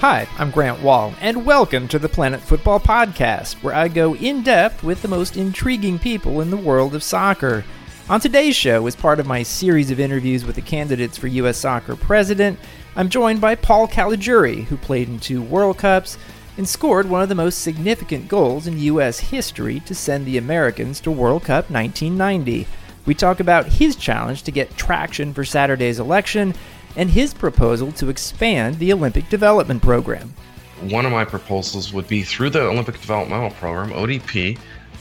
Hi, I'm Grant Wahl, and welcome to the Planet Football Podcast, where I go in depth with the most intriguing people in the world of soccer. On today's show, as part of my series of interviews with the candidates for U.S. Soccer President, I'm joined by Paul Caligiuri, who played in two World Cups and scored one of the most significant goals in U.S. history to send the Americans to World Cup 1990. We talk about his challenge to get traction for Saturday's election and his proposal to expand the Olympic Development Program. One of my proposals would be through the Olympic Developmental Program, ODP,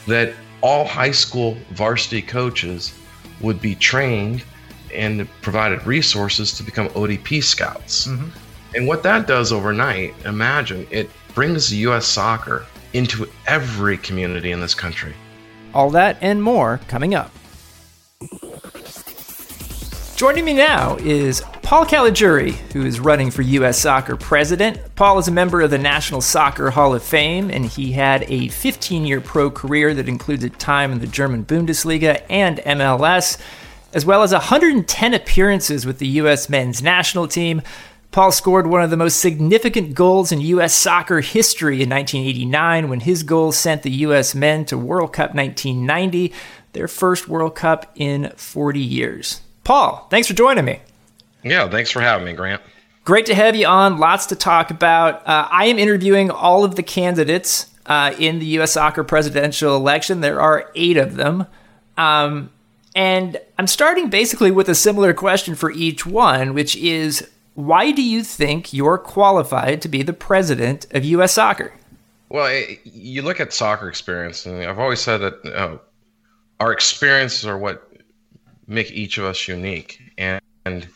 that all high school varsity coaches would be trained and provided resources to become ODP scouts. Mm-hmm. And what that does overnight, imagine it brings U.S. soccer into every community in this country. All that and more coming up. Joining me now is Paul Caligiuri, who is running for U.S. Soccer President. Paul is a member of the National Soccer Hall of Fame, and he had a 15 year pro career that included time in the German Bundesliga and MLS, as well as 110 appearances with the U.S. men's national team. Paul scored one of the most significant goals in U.S. soccer history in 1989 when his goal sent the U.S. men to World Cup 1990, their first World Cup in 40 years. Paul, thanks for joining me. Yeah, thanks for having me, Grant. Great to have you on. Lots to talk about. Uh, I am interviewing all of the candidates uh, in the U.S. soccer presidential election. There are eight of them. Um, and I'm starting basically with a similar question for each one, which is why do you think you're qualified to be the president of U.S. soccer? Well, you look at soccer experience, and I've always said that uh, our experiences are what make each of us unique. And, and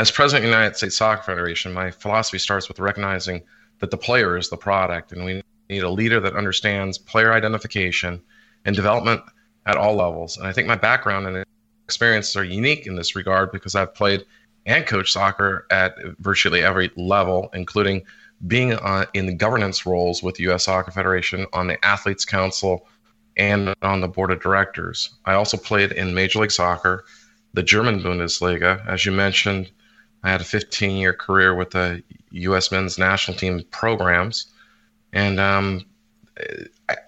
as president of the United States Soccer Federation, my philosophy starts with recognizing that the player is the product, and we need a leader that understands player identification and development at all levels. And I think my background and experiences are unique in this regard because I've played and coached soccer at virtually every level, including being uh, in the governance roles with the U.S. Soccer Federation on the Athletes Council and on the board of directors. I also played in Major League Soccer, the German Bundesliga. As you mentioned, I had a 15 year career with the U.S. men's national team programs. And um,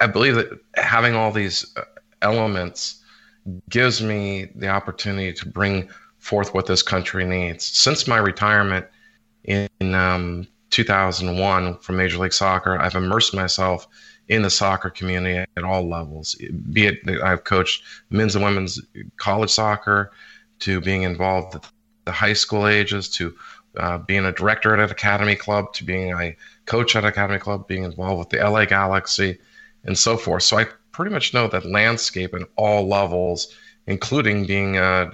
I, believe that having all these uh, elements gives me the opportunity to bring forth what this country needs. Since my retirement in um, 2001 from Major League Soccer, I've immersed myself in the soccer community at all levels. Be it I've coached men's and women's college soccer, to being involved at the high school ages, to uh, being a director at an academy club, to being a coach at an academy club, being involved with the LA Galaxy, and so forth. So I pretty much know that landscape in all levels, including being a,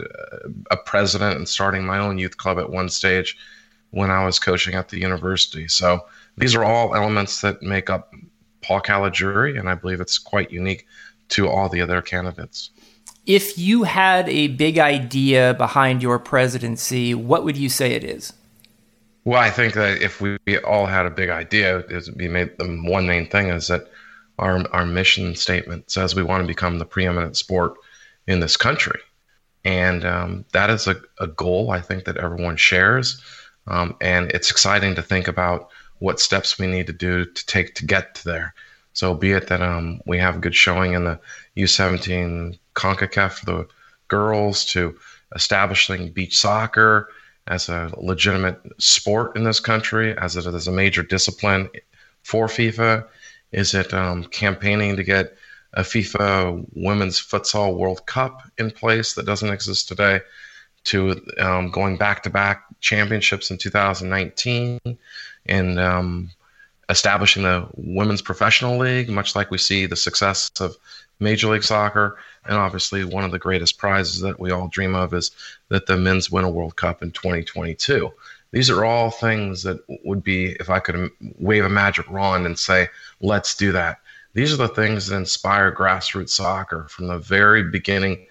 a president and starting my own youth club at one stage when I was coaching at the university. So these are all elements that make up Paul Caligiuri, and I believe it's quite unique to all the other candidates. If you had a big idea behind your presidency, what would you say it is? Well, I think that if we all had a big idea, it would be made the one main thing is that our our mission statement says we want to become the preeminent sport in this country, and um, that is a, a goal I think that everyone shares, um, and it's exciting to think about what steps we need to do to take to get to there. So, be it that um, we have a good showing in the U17 CONCACAF for the girls, to establishing beach soccer as a legitimate sport in this country, as it is a major discipline for FIFA. Is it um, campaigning to get a FIFA Women's Futsal World Cup in place that doesn't exist today? To um, going back to back championships in 2019 and um, establishing the women's professional league, much like we see the success of Major League Soccer. And obviously, one of the greatest prizes that we all dream of is that the men's win a World Cup in 2022. These are all things that would be, if I could wave a magic wand and say, let's do that. These are the things that inspire grassroots soccer from the very beginning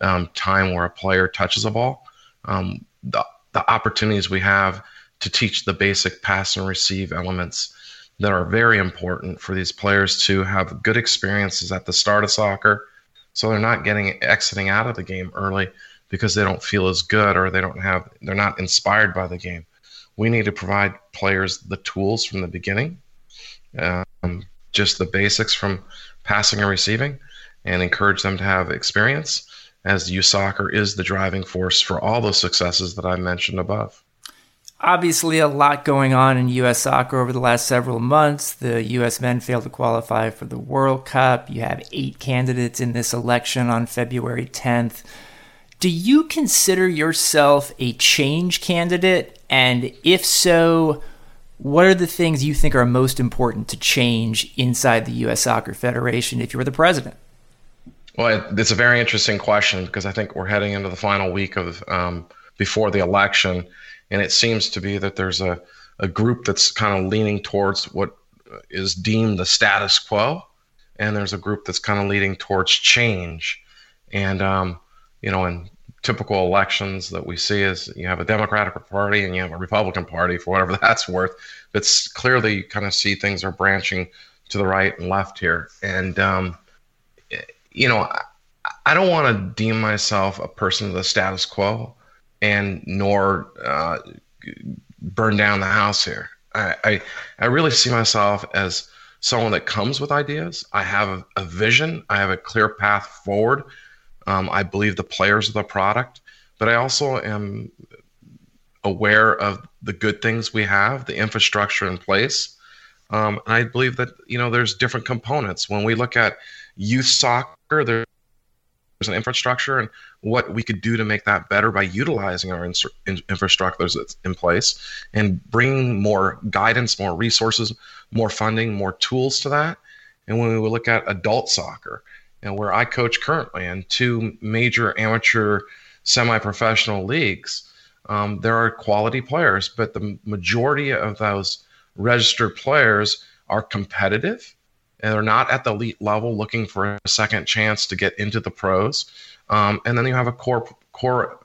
um, time where a player touches a ball. Um, the, the opportunities we have to teach the basic pass and receive elements that are very important for these players to have good experiences at the start of soccer so they're not getting exiting out of the game early because they don't feel as good or they don't have they're not inspired by the game. We need to provide players the tools from the beginning, um, just the basics from passing and receiving, and encourage them to have experience. As youth soccer is the driving force for all those successes that I mentioned above. Obviously, a lot going on in U.S. soccer over the last several months. The U.S. men failed to qualify for the World Cup. You have eight candidates in this election on February 10th. Do you consider yourself a change candidate? And if so, what are the things you think are most important to change inside the U.S. Soccer Federation if you were the president? Well, it's a very interesting question because I think we're heading into the final week of um, before the election, and it seems to be that there's a, a group that's kind of leaning towards what is deemed the status quo, and there's a group that's kind of leaning towards change. And um, you know, in typical elections that we see is you have a Democratic Party and you have a Republican Party for whatever that's worth. But clearly you kind of see things are branching to the right and left here. And, um, you know, I, I don't want to deem myself a person of the status quo and nor uh, burn down the house here. I, I, I really see myself as someone that comes with ideas. I have a, a vision. I have a clear path forward um, I believe the players are the product, but I also am aware of the good things we have, the infrastructure in place. Um, I believe that you know there's different components. When we look at youth soccer, there's an infrastructure and what we could do to make that better by utilizing our in- infrastructures that's in place and bringing more guidance, more resources, more funding, more tools to that. And when we look at adult soccer, and where I coach currently in two major amateur semi-professional leagues. Um, there are quality players, but the majority of those registered players are competitive and they're not at the elite level looking for a second chance to get into the pros. Um, and then you have a core core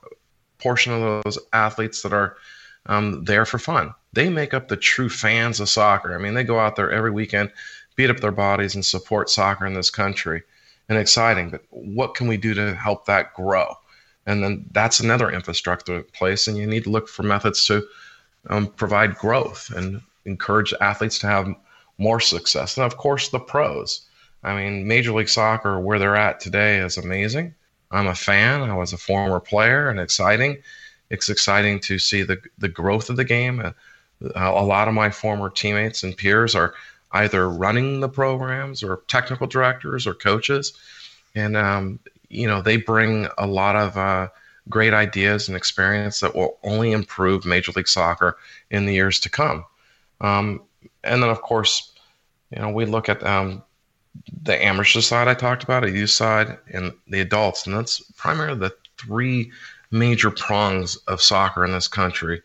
portion of those athletes that are um, there for fun. They make up the true fans of soccer. I mean, they go out there every weekend, beat up their bodies, and support soccer in this country and exciting. But what can we do to help that grow? And then that's another infrastructure in place, and you need to look for methods to um, provide growth and encourage athletes to have more success. And of course, the pros. I mean, Major League Soccer, where they're at today, is amazing. I'm a fan. I was a former player, and exciting. It's exciting to see the the growth of the game. Uh, a lot of my former teammates and peers are either running the programs or technical directors or coaches. And, um, you know, they bring a lot of uh, great ideas and experience that will only improve Major League Soccer in the years to come. Um, and then, of course, you know, we look at um, the amateur side I talked about, a youth side, and the adults. And that's primarily the three major prongs of soccer in this country,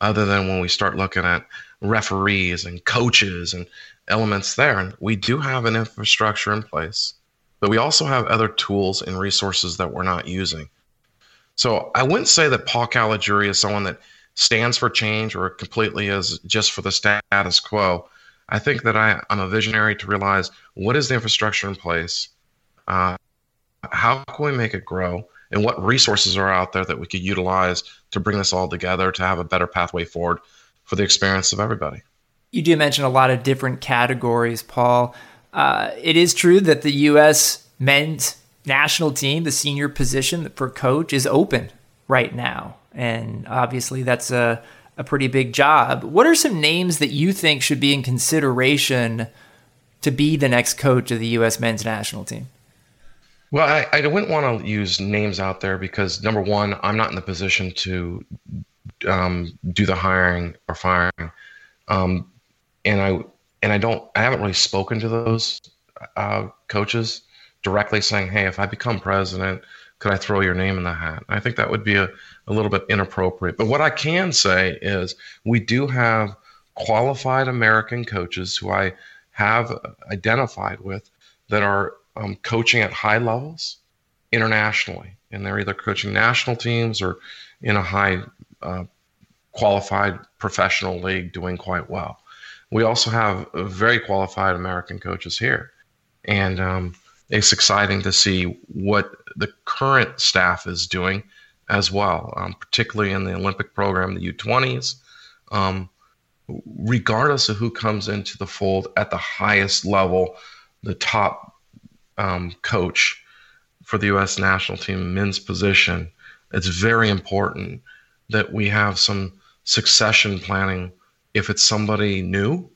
other than when we start looking at referees and coaches and elements there. And we do have an infrastructure in place, but we also have other tools and resources that we're not using. So I wouldn't say that Paul Caligiuri is someone that stands for change or completely is just for the status quo. I think that I, am a visionary to realize what is the infrastructure in place, uh, how can we make it grow, and what resources are out there that we could utilize to bring this all together to have a better pathway forward for the experience of everybody. You do mention a lot of different categories, Paul. Uh, it is true that the U.S. men's national team, the senior position for coach, is open right now. And obviously, that's a, a pretty big job. What are some names that you think should be in consideration to be the next coach of the U.S. men's national team? Well, I, I wouldn't want to use names out there because number one, I'm not in the position to um, do the hiring or firing. Um, and I and I don't I haven't really spoken to those uh, coaches directly saying, hey, if I become president, could I throw your name in the hat? I think that would be a, a little bit inappropriate. But what I can say is we do have qualified American coaches who I have identified with that are um, coaching at high levels internationally. And they're either coaching national teams or in a high uh, qualified professional league doing quite well. We also have very qualified American coaches here. And um, it's exciting to see what the current staff is doing as well, um, particularly in the Olympic program, the U20s. Um, regardless of who comes into the fold at the highest level, the top um, coach for the U.S. national team men's position, it's very important that we have some succession planning. If it's somebody new,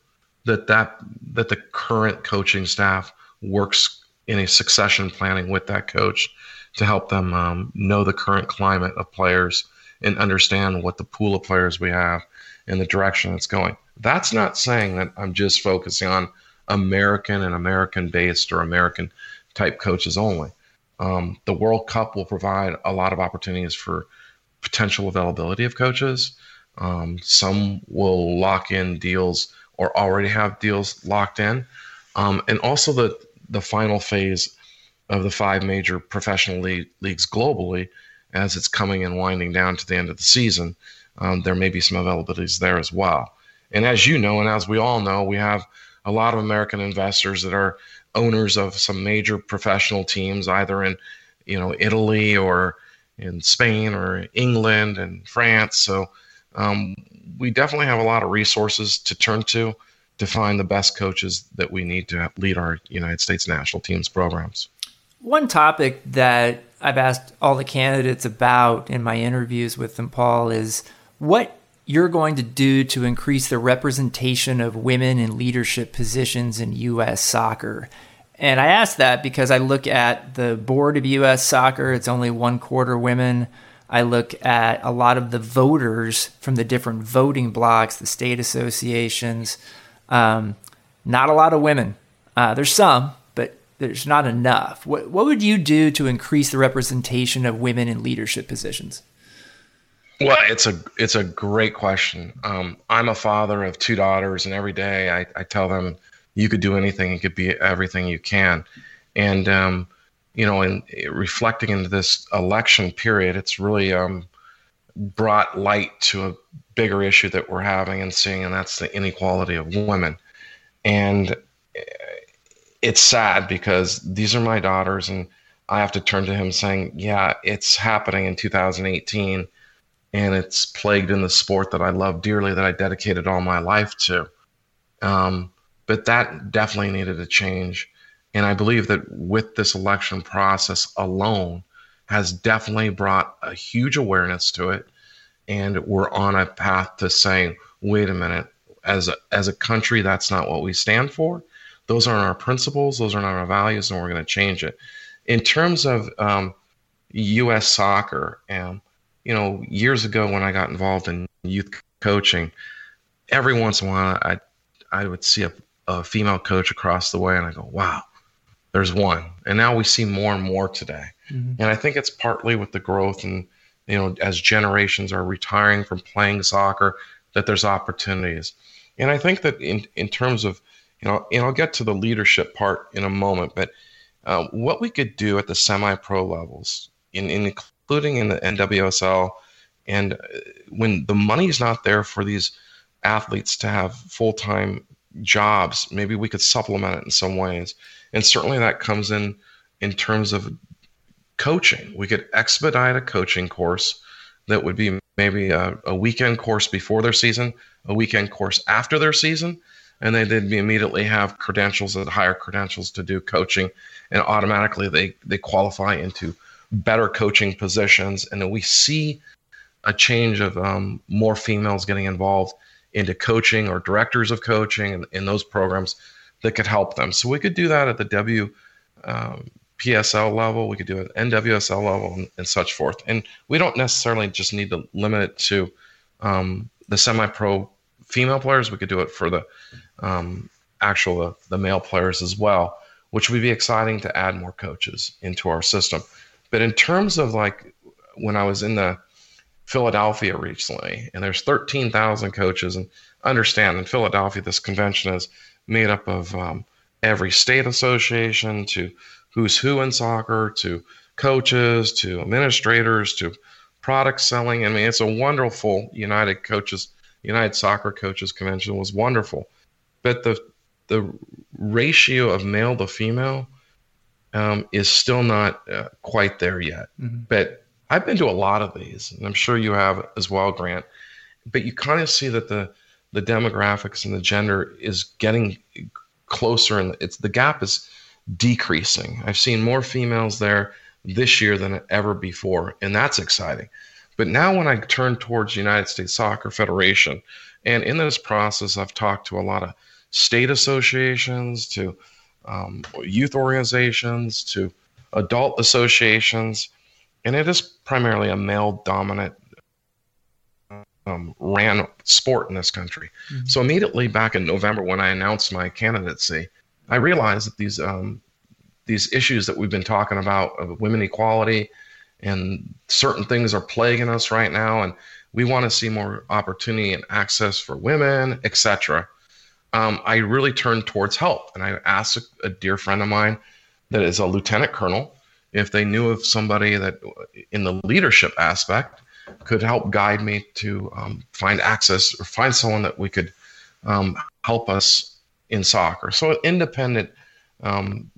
that that that the current coaching staff works in a succession planning with that coach to help them um, know the current climate of players and understand what the pool of players we have and the direction it's going. That's not saying that I'm just focusing on American and American based or American type coaches only. Um, the World Cup will provide a lot of opportunities for potential availability of coaches. Um, some will lock in deals or already have deals locked in. Um, and also the the final phase of the five major professional league, leagues globally as it's coming and winding down to the end of the season. Um, there may be some availabilities there as well. And as you know, and as we all know, we have a lot of American investors that are owners of some major professional teams, either in you know Italy or in Spain or England and France. So um, we definitely have a lot of resources to turn to to find the best coaches that we need to lead our United States national teams programs. One topic that I've asked all the candidates about in my interviews with them, Paul, is what you're going to do to increase the representation of women in leadership positions in U.S. soccer. And I ask that because I look at the board of U.S. soccer, it's only one quarter women. I look at a lot of the voters from the different voting blocks, the state associations. Um, not a lot of women. Uh, there's some, but there's not enough. What, what would you do to increase the representation of women in leadership positions? Well, it's a it's a great question. Um, I'm a father of two daughters, and every day I, I tell them you could do anything, you could be everything you can, and um, you know, in reflecting into this election period, it's really um, brought light to a bigger issue that we're having and seeing, and that's the inequality of women. And it's sad because these are my daughters, and I have to turn to him saying, Yeah, it's happening in 2018, and it's plagued in the sport that I love dearly, that I dedicated all my life to. Um, but that definitely needed to change. And I believe that with this election process alone, has definitely brought a huge awareness to it and we're on a path to saying, wait a minute, as a, as a country, that's not what we stand for. Those aren't our principles. Those are not our values, and we're going to change it. In terms of um, U.S. soccer, um, you know, years ago when I got involved in youth coaching, every once in a while I I would see a, a female coach across the way, and I go, wow, there's one. And now we see more and more today. Mm-hmm. And I think it's partly with the growth and you know, as generations are retiring from playing soccer, that there's opportunities. And I think that in, in terms of, you know, and I'll get to the leadership part in a moment, but uh, what we could do at the semi pro levels, in, in, including in the NWSL, and uh, when the money is not there for these athletes to have full time jobs, maybe we could supplement it in some ways. And certainly that comes in in terms of coaching. We could expedite a coaching course that would be maybe a, a, weekend course before their season, a weekend course after their season, and they did immediately have credentials that higher credentials to do coaching, and automatically they they qualify into better coaching positions, and then we see a change of um, more females getting involved into coaching or directors of coaching in, in those programs that could help them. So we could do that at the W. Um, PSL level, we could do it NWSL level, and, and, such forth. And we don't necessarily just need to limit it to um, the semi-pro female players. We could do it for the um, actual uh, the male players as well, which would be exciting to add more coaches into our system. But in terms of like when I was in the Philadelphia recently, and there's 13,000 coaches, and understand in Philadelphia, this convention is made up of um, every state association to who's who in soccer to coaches to administrators to product selling. I mean, it's a wonderful United Coaches, United Soccer Coaches Convention was wonderful, but the the ratio of male to female um, is still not uh, quite there yet. Mm-hmm. But I've been to a lot of these, and I'm sure you have as well, Grant. But you kind of see that the the demographics and the gender is getting closer, and it's the gap is decreasing. I've seen more females there this year than ever before, and that's exciting. But now, when I turn towards the United States Soccer Federation, and in this process, I've talked to a lot of state associations, to um, youth organizations, to adult associations, and it is primarily a male dominant um, ran sport in this country. Mm-hmm. So immediately back in November, when I announced my candidacy, I realized that these um, these issues that we've been talking about of women equality and certain things are plaguing us right now, and we want to see more opportunity and access for women, etc. Um, I really turned towards help, and I asked a, a dear friend of mine that is a lieutenant colonel if they knew of somebody that in the leadership aspect could help guide me to um, find access or find someone that we could um, help us in soccer. So, an independent um,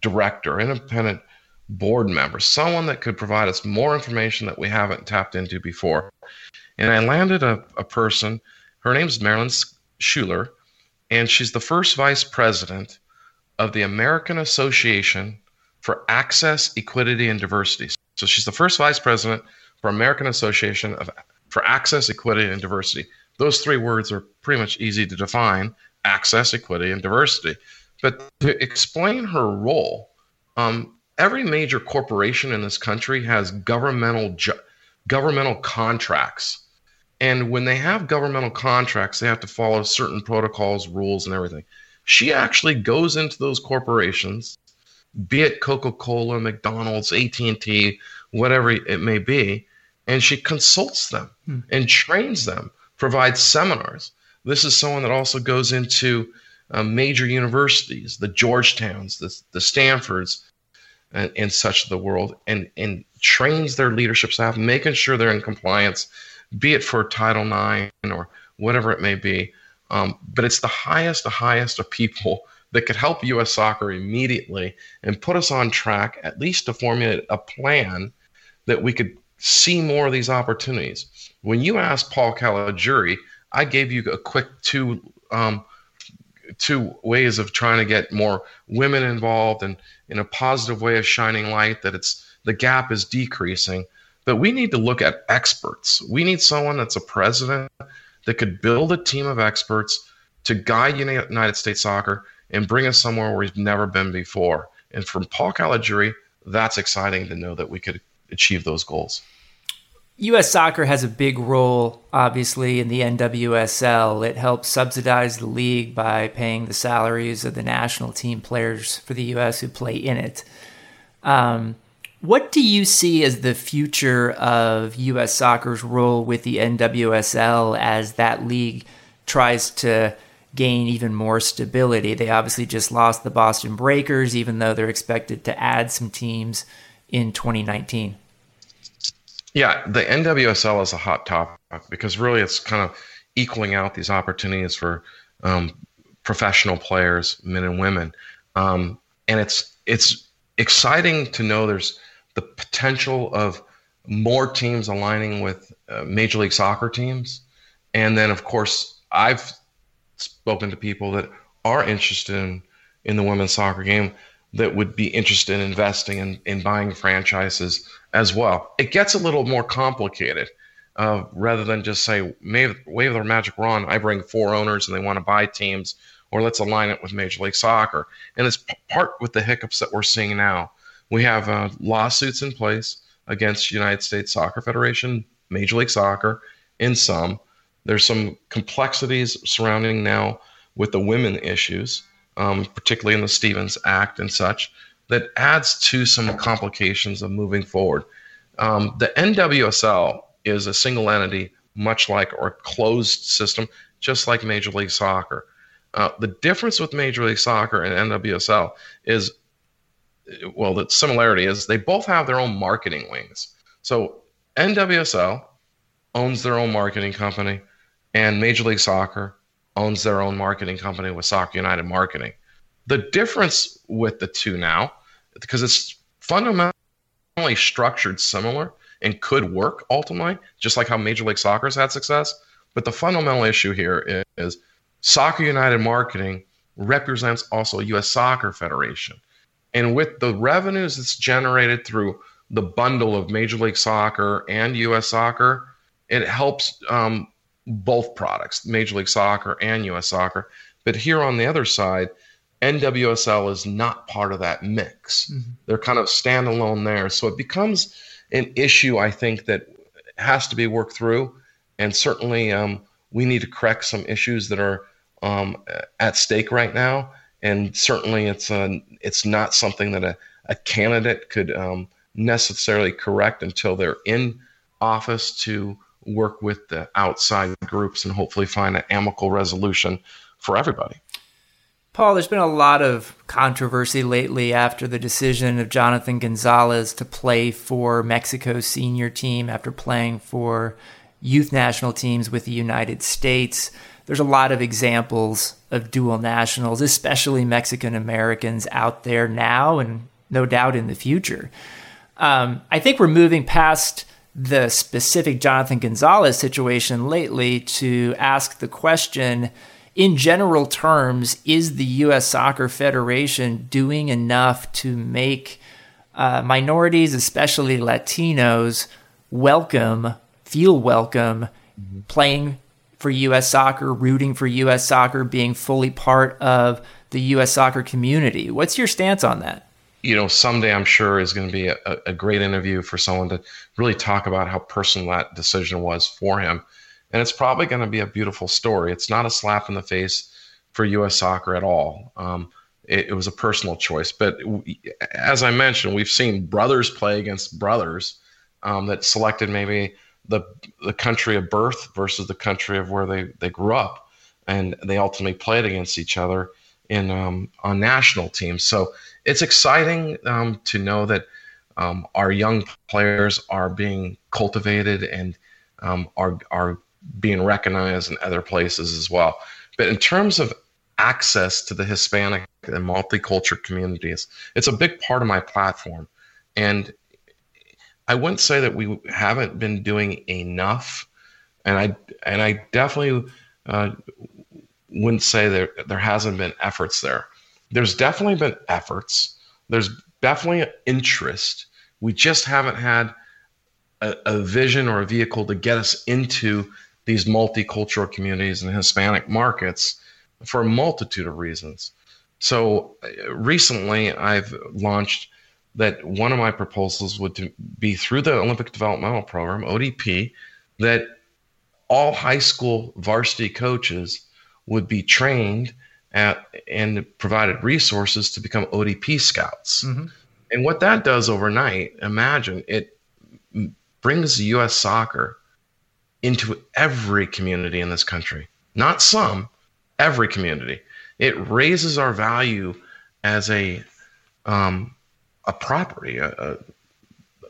director, independent board member, someone that could provide us more information that we haven't tapped into before. And I landed a, a person, her name's Marilyn Schuler, and she's the first vice president of the American Association for Access, Equity, and Diversity. So she's the first vice president for American Association of for Access, Equity, and Diversity. Those three words are pretty much easy to define: access, equity, and diversity. But to explain her role, um, every major corporation in this country has governmental ju- governmental contracts, and when they have governmental contracts, they have to follow certain protocols, rules, and everything. She actually goes into those corporations, be it Coca-Cola, McDonald's, AT&T, whatever it may be, and she consults them hmm. and trains them, provides seminars. This is someone that also goes into uh, major universities, the Georgetowns, the, the Stanfords, and, and such of the world, and, and trains their leadership staff, making sure they're in compliance, be it for Title IX or whatever it may be. Um, but it's the highest, the highest of people that could help U.S. soccer immediately and put us on track, at least to formulate a plan that we could see more of these opportunities. When you asked Paul Caligiuri, I gave you a quick two um, two ways of trying to get more women involved and in a positive way of shining light that it's the gap is decreasing. But we need to look at experts. We need someone that's a president that could build a team of experts to guide United States soccer and bring us somewhere where we've never been before. And from Paul Caligiuri, that's exciting to know that we could achieve those goals. U.S. soccer has a big role, obviously, in the NWSL. It helps subsidize the league by paying the salaries of the national team players for the U.S. who play in it. Um, what do you see as the future of U.S. soccer's role with the NWSL as that league tries to gain even more stability? They obviously just lost the Boston Breakers, even though they're expected to add some teams in 2019. Yeah, the NWSL is a hot topic because really it's kind of equaling out these opportunities for um, professional players, men and women, um, and it's it's exciting to know there's the potential of more teams aligning with uh, Major League Soccer teams, and then of course I've spoken to people that are interested in in the women's soccer game that would be interested in investing in, in buying franchises as well. It gets a little more complicated. Uh, rather than just say wave, their magic wand, I bring four owners and they want to buy teams, or let's align it with Major League Soccer. And it's p- part with the hiccups that we're seeing now. We have uh, lawsuits in place against United States Soccer Federation, Major League Soccer, in some. There's some complexities surrounding now with the women issues um, particularly in the Stevens Act and such. that adds to some complications of moving forward. Um, the NWSL is a single entity, much like or closed system, just like Major League Soccer. Uh, the difference with Major League Soccer and NWSL is, well, the similarity is they both have their own marketing wings. So NWSL owns their own marketing company, and Major League Soccer owns their own marketing company with Soccer United Marketing. The difference with the two now, because it's fundamentally structured similar and could work ultimately, just like how Major League Soccer's had success. But the fundamental issue here is Soccer United Marketing represents also U.S. Soccer Federation. And with the revenues that's generated through the bundle of Major League Soccer and U.S. Soccer, it helps um, both products, Major League Soccer and US Soccer. But here on the other side, NWSL is not part of that mix. Mm-hmm. They're kind of standalone there. So it becomes an issue, I think, that has to be worked through. And certainly um, we need to correct some issues that are um, at stake right now. And certainly it's, a, it's not something that a, a candidate could um, necessarily correct until they're in office to work with the outside groups and hopefully find an amicable resolution for everybody. Paul, there's been a lot of controversy lately after the decision of Jonathan Gonzalez to play for Mexico's senior team after playing for youth national teams with the United States. There's a lot of examples of dual nationals, especially Mexican Americans out there now and no doubt in the future. Um, I think we're moving past the specific Jonathan Gonzalez situation lately to ask the question in general terms, is the U.S. Soccer Federation doing enough to make uh, minorities, especially Latinos, welcome, feel welcome, mm-hmm. playing for U.S. soccer, rooting for U.S. soccer, being fully part of the U.S. soccer community? What's your stance on that? You know, someday I'm sure is going to be a, a great interview for someone to really talk about how personal that decision was for him. And it's probably going to be a beautiful story. It's not a slap in the face for U.S. soccer at all. Um, it, it, was a personal choice. But we, as I mentioned, we've seen brothers play against brothers um, that selected maybe the the country of birth versus the country of where they, they grew up, and they ultimately played against each other in um, on national teams. So it's exciting um, to know that um, our young players are being cultivated and um, are are being recognized in other places as well. But in terms of access to the Hispanic and multicultural communities, it's a big part of my platform, and I wouldn't say that we haven't been doing enough, and I and I definitely uh, wouldn't say that there hasn't been efforts there there's definitely been efforts. There's definitely interest. We just haven't had a, a, vision or a vehicle to get us into these multicultural communities and Hispanic markets for a multitude of reasons. So uh, recently, I've launched that one of my proposals would be through the Olympic Developmental Program, ODP, that all high school varsity coaches would be trained at, and provided resources to become ODP scouts. Mm-hmm. And what that does overnight, imagine it brings U.S. soccer into every community in this country, not some, every community. It raises our value as a um, a property, a, a,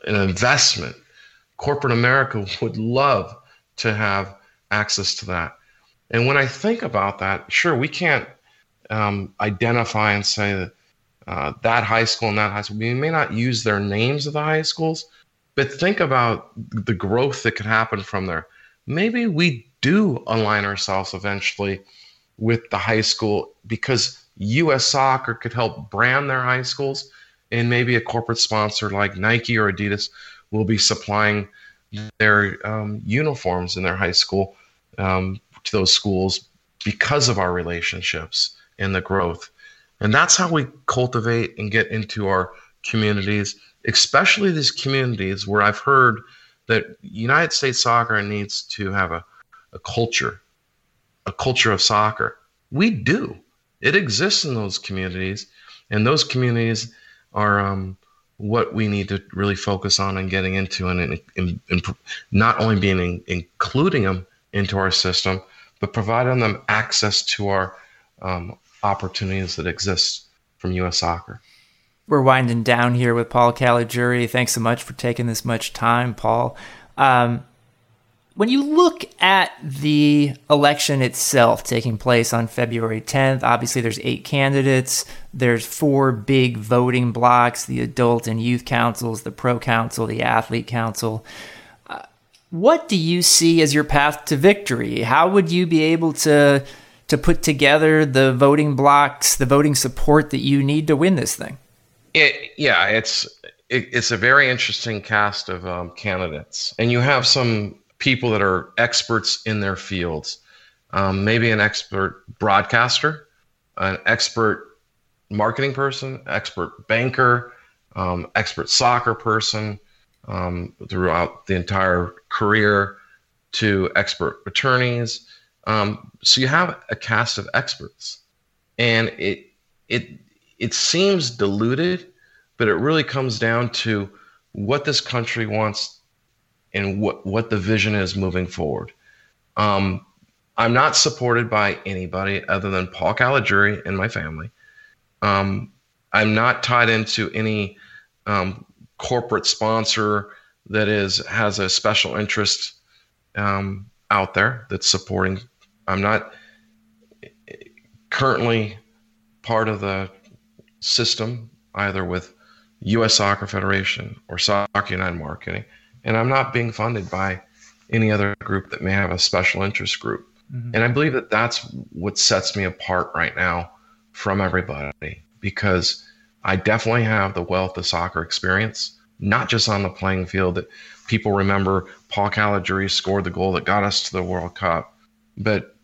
an investment. Corporate America would love to have access to that. And when I think about that, sure, we can't um, identify and say that uh, that high school and that high school. We may not use their names of the high schools, but think about the growth that could happen from there. Maybe we do align ourselves eventually with the high school because U.S. Soccer could help brand their high schools, and maybe a corporate sponsor like Nike or Adidas will be supplying their um, uniforms in their high school um, to those schools because of our relationships and the growth. And that's how we cultivate and get into our communities, especially these communities where I've heard that United States soccer needs to have a, a culture, a culture of soccer. We do. It exists in those communities, and those communities are um, what we need to really focus on and getting into, and, and, and not only being in, including them into our system, but providing them access to our um, opportunities that exist from U.S. Soccer. We're winding down here with Paul Caligiuri. Thanks so much for taking this much time, Paul. Um, when you look at the election itself taking place on February 10th, obviously there's eight candidates. There's four big voting blocks the adult and youth councils, the pro council, the athlete council. Uh, what do you see as your path to victory? How would you be able to to put together the voting blocks, the voting support that you need to win this thing? It, yeah, it's it, it's a very interesting cast of um, candidates, and you have some people that are experts in their fields. Um, maybe an expert broadcaster, an expert marketing person, expert banker, um, expert soccer person um, throughout the entire career, to expert attorneys. Um, so you have a cast of experts, and it it it seems diluted, but it really comes down to what this country wants and what what the vision is moving forward. Um, I'm not supported by anybody other than Paul Caligiuri and my family. Um, I'm not tied into any um, corporate sponsor that is has a special interest um, out there that's supporting. I'm not currently part of the system either with U.S. Soccer Federation or Soccer United Marketing and I'm not being funded by any other group that may have a special interest group. Mm-hmm. And I believe that that's what sets me apart right now from everybody because I definitely have the wealth of soccer experience, not just on the playing field that people remember Paul Caligiuri scored the goal that got us to the World Cup, but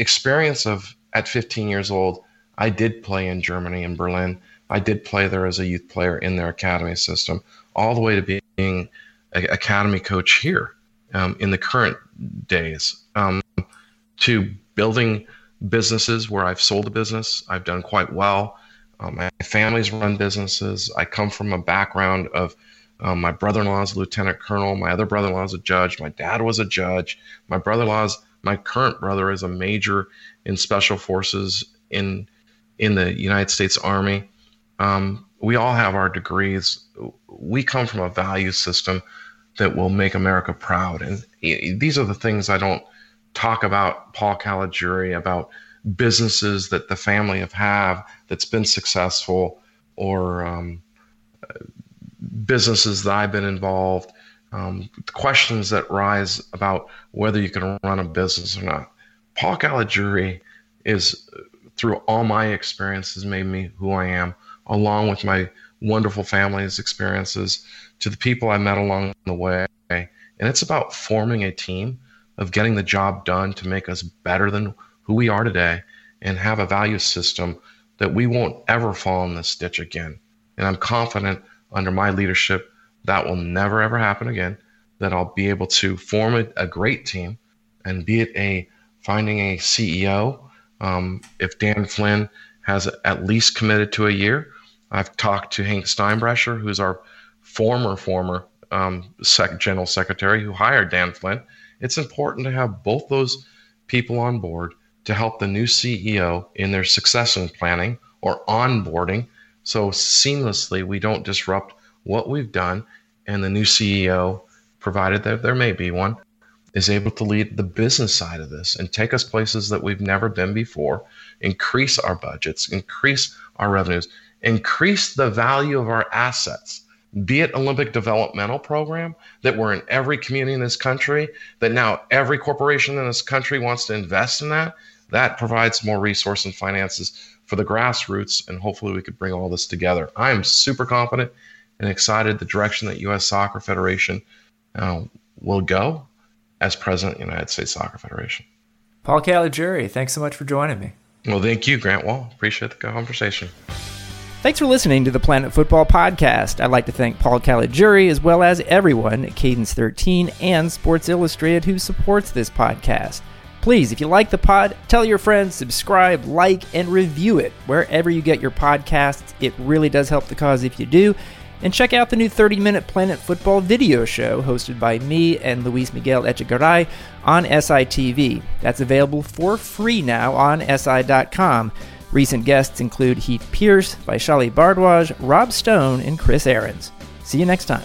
experience of at 15 years old, I did play in Germany and Berlin. I did play there as a youth player in their academy system, all the way to being academy coach here um, in the current days um, to building businesses where I've sold a business. I've done quite well. Um, my family's run businesses. I come from a background of um, my brother-in-law is a lieutenant colonel. My other brother-in-law is a judge. My dad was a judge. My brother-in-law's my current brother is a major in special forces in in the United States Army. Um, we all have our degrees. We come from a value system that will make America proud. And these are the things I don't talk about Paul Caligiuri, about businesses that the family have have that's been successful or um, businesses that I've been involved. Um, questions that rise about whether you can run a business or not. Paul Caligiuri is, through all my experiences, made me who I am, along with my wonderful family's experiences to the people I met along the way. And it's about forming a team of getting the job done to make us better than who we are today and have a value system that we won't ever fall in this ditch again. And I'm confident under my leadership that will never ever happen again, that I'll be able to form a, a great team and be it a finding a CEO. Um, if Dan Flynn has at least committed to a year, I've talked to Hank Steinbrecher, who's our former former um, sec- general secretary who hired Dan Flynn. It's important to have both those people on board to help the new CEO in their succession planning or onboarding. So seamlessly, we don't disrupt what we've done, and the new CEO, provided that there may be one, is able to lead the business side of this and take us places that we've never been before, increase our budgets, increase our revenues, increase the value of our assets be it Olympic developmental program that we're in every community in this country, that now every corporation in this country wants to invest in that, that provides more resource and finances for the grassroots. And hopefully we could bring all this together. I am super confident and excited the direction that U.S. Soccer Federation uh, will go as president of the United States Soccer Federation. Paul Caligiuri, thanks so much for joining me. Well, thank you, Grant Wahl. Appreciate the conversation. Thanks for listening to the Planet Football Podcast. I'd like to thank Paul Caligiuri as well as everyone at Cadence 13 and Sports Illustrated who supports this podcast. Please, if you like the pod, tell your friends, subscribe, like, and review it wherever you get your podcasts. It really does help the cause if you do. And check out the new 30 minute Planet Football video show hosted by me and Luis Miguel Echegaray on SITV. That's available for free now on SI.com. Recent guests include Heath Pearce, Vaishali Bhardwaj, Rob Stone, and Chris Ahrens. See you next time.